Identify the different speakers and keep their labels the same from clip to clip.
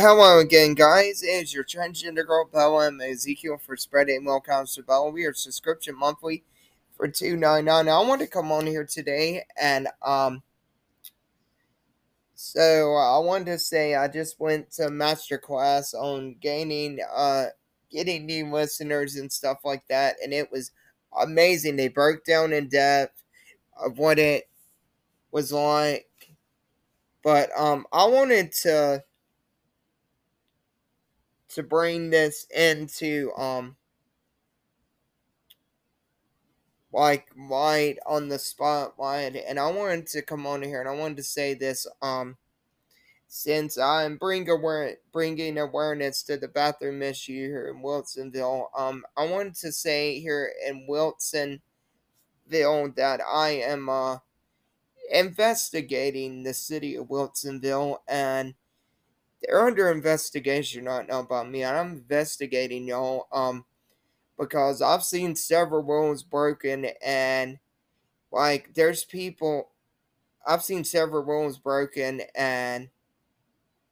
Speaker 1: Hello again, guys. It is your transgender girl Bella and Ezekiel for spreading Milk House Bella. We are subscription monthly for two nine nine. I want to come on here today and um. So uh, I wanted to say I just went to masterclass on gaining uh getting new listeners and stuff like that, and it was amazing. They broke down in depth of what it was like, but um I wanted to to bring this into um like right on the spotlight. And I wanted to come on here and I wanted to say this um since I'm bring aware, bringing awareness to the bathroom issue here in Wilsonville, um, I wanted to say here in Wilsonville that I am uh, investigating the city of Wilsonville and they're under investigation right now by me. I'm investigating y'all um because I've seen several rules broken and like there's people I've seen several rules broken and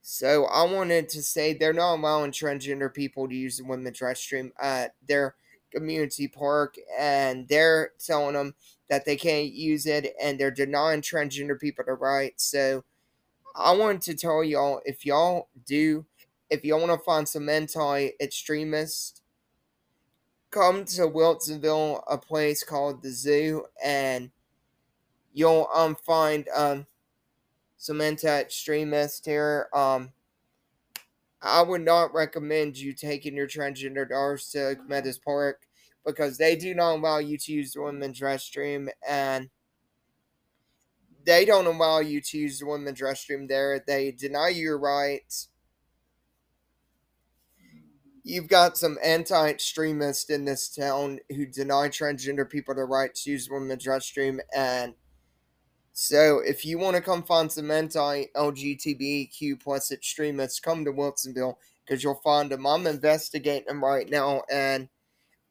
Speaker 1: so I wanted to say they're not allowing transgender people to use the women's restroom at their community park and they're telling them that they can't use it and they're denying transgender people the right. So I wanted to tell y'all if y'all do, if y'all want to find some anti extremists, come to Wilsonville, a place called the Zoo, and you'll um find um some anti extremists here. Um, I would not recommend you taking your transgender daughters to Meadows Park because they do not allow you to use the women's restroom and they don't allow you to use the women's restroom there. They deny your rights. You've got some anti extremists in this town who deny transgender people the right to use the women's restroom. And so, if you want to come find some anti LGBTQ plus extremists, come to Wilsonville because you'll find them. I'm investigating them right now. And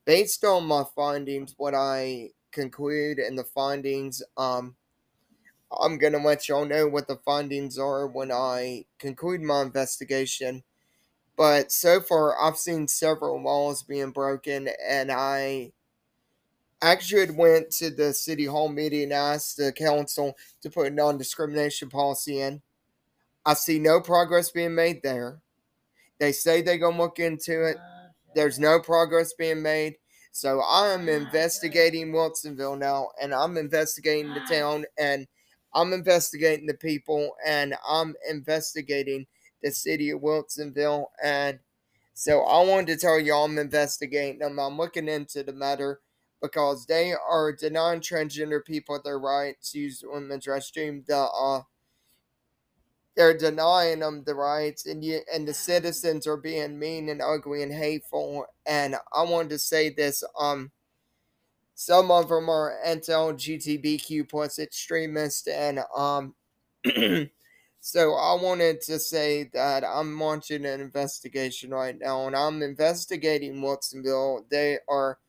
Speaker 1: based on my findings, what I conclude and the findings, um, I'm going to let y'all know what the findings are when I conclude my investigation. But so far, I've seen several laws being broken, and I actually went to the city hall meeting and asked the council to put a non discrimination policy in. I see no progress being made there. They say they're going to look into it. Oh, There's no progress being made. So I am ah, investigating Wilsonville now, and I'm investigating the ah. town, and I'm investigating the people and I'm investigating the city of Wilsonville. And so I wanted to tell y'all I'm investigating them. I'm looking into the matter because they are denying transgender people their rights to use the women's restroom. The uh, they're denying them the rights, and you and the citizens are being mean and ugly and hateful. And I wanted to say this. Um, some of them are anti-LGBTQ plus extremist, and um, so I wanted to say that I'm launching an investigation right now, and I'm investigating Wilsonville. They are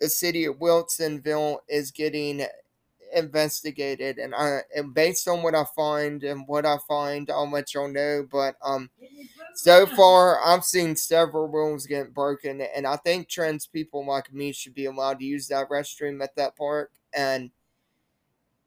Speaker 1: the city of Wilsonville is getting investigated, and I and based on what I find and what I find, I'll let y'all know. But um, so far I've seen several rules get broken, and I think trans people like me should be allowed to use that restroom at that park. And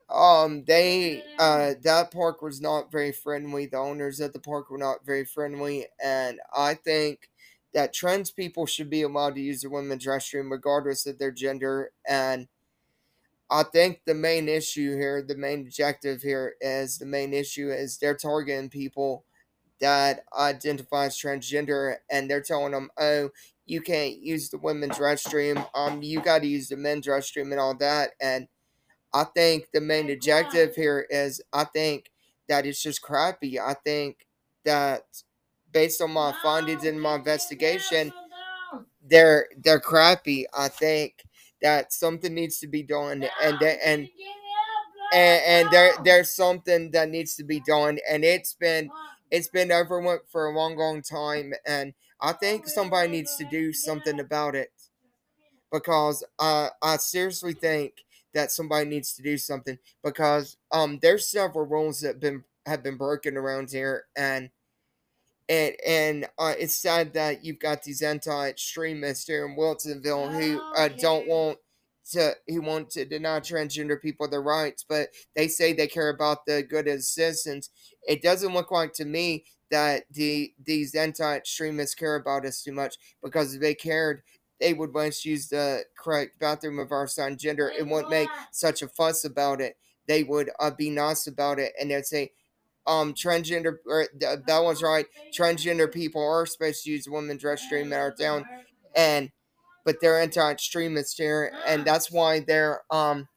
Speaker 1: um, they uh that park was not very friendly. The owners at the park were not very friendly, and I think that trans people should be allowed to use the women's restroom regardless of their gender and I think the main issue here, the main objective here is the main issue is they're targeting people that identify as transgender and they're telling them, oh, you can't use the women's restroom. Um, you got to use the men's restroom and all that. And I think the main objective here is I think that it's just crappy. I think that based on my findings and my investigation, they're they're crappy. I think that something needs to be done and and and, and there there's something that needs to be done and it's been it's been overlooked for a long long time and i think somebody needs to do something about it. Because uh, i seriously think that somebody needs to do something because um there's several rules that have been have been broken around here and and and uh, it's sad that you've got these anti-extremists here in Wilsonville who uh, don't want to who want to deny transgender people their rights, but they say they care about the good of citizens. It doesn't look like to me that the these anti-extremists care about us too much because if they cared, they would to use the correct bathroom of our son gender and wouldn't make such a fuss about it. They would uh, be nice about it and they'd say, um, transgender, or, that was right. Transgender people are supposed to use women's restroom our town, and but they're anti-extremists here, and that's why they're um,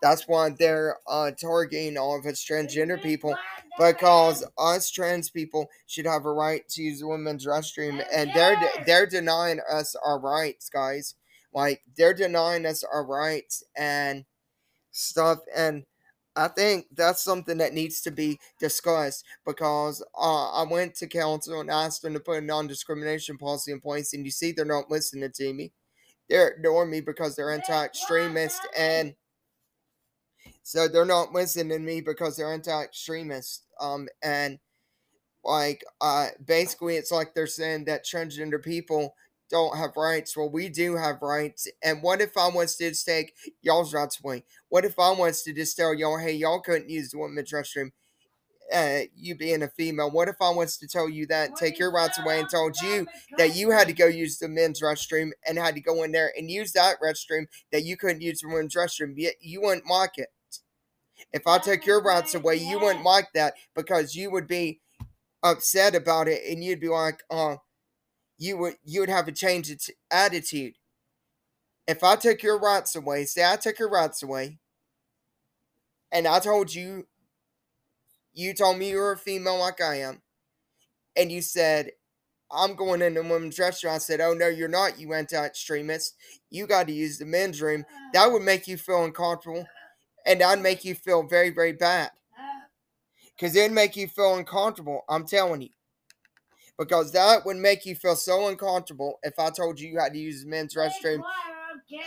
Speaker 1: that's why they're uh targeting all of us transgender people because us trans people should have a right to use women's restroom, and they're they're denying us our rights, guys. Like they're denying us our rights and stuff, and I think that's something that needs to be discussed because uh, I went to council and asked them to put a non discrimination policy in place, and you see, they're not listening to me. They're ignoring me because they're anti extremist, and so they're not listening to me because they're anti extremist. Um, and like, uh, basically, it's like they're saying that transgender people don't have rights. Well, we do have rights. And what if I was to just take y'all's rights away? What if I was to just tell y'all, hey, y'all couldn't use the women's restroom? Uh, you being a female, what if I was to tell you that, take your rights away, and told you that you had to go use the men's restroom and had to go in there and use that restroom that you couldn't use the women's restroom? Yet you wouldn't like it. If I took your rights away, you wouldn't like that because you would be upset about it and you'd be like, oh, you would you would have a change of attitude. If I took your rights away, say I took your rights away, and I told you, you told me you were a female like I am, and you said, I'm going in the women's restroom. I said, Oh no, you're not, you anti extremist. You got to use the men's room. That would make you feel uncomfortable, and I'd make you feel very, very bad. Because it'd make you feel uncomfortable, I'm telling you because that would make you feel so uncomfortable if I told you you had to use the men's restroom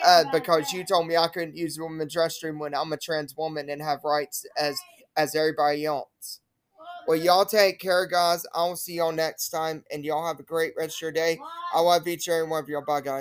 Speaker 1: uh, because you told me I couldn't use the women's restroom when I'm a trans woman and have rights as as everybody else. Well, y'all take care, guys. I will see y'all next time, and y'all have a great rest of your day. I love each and every one of y'all. Bye, guys.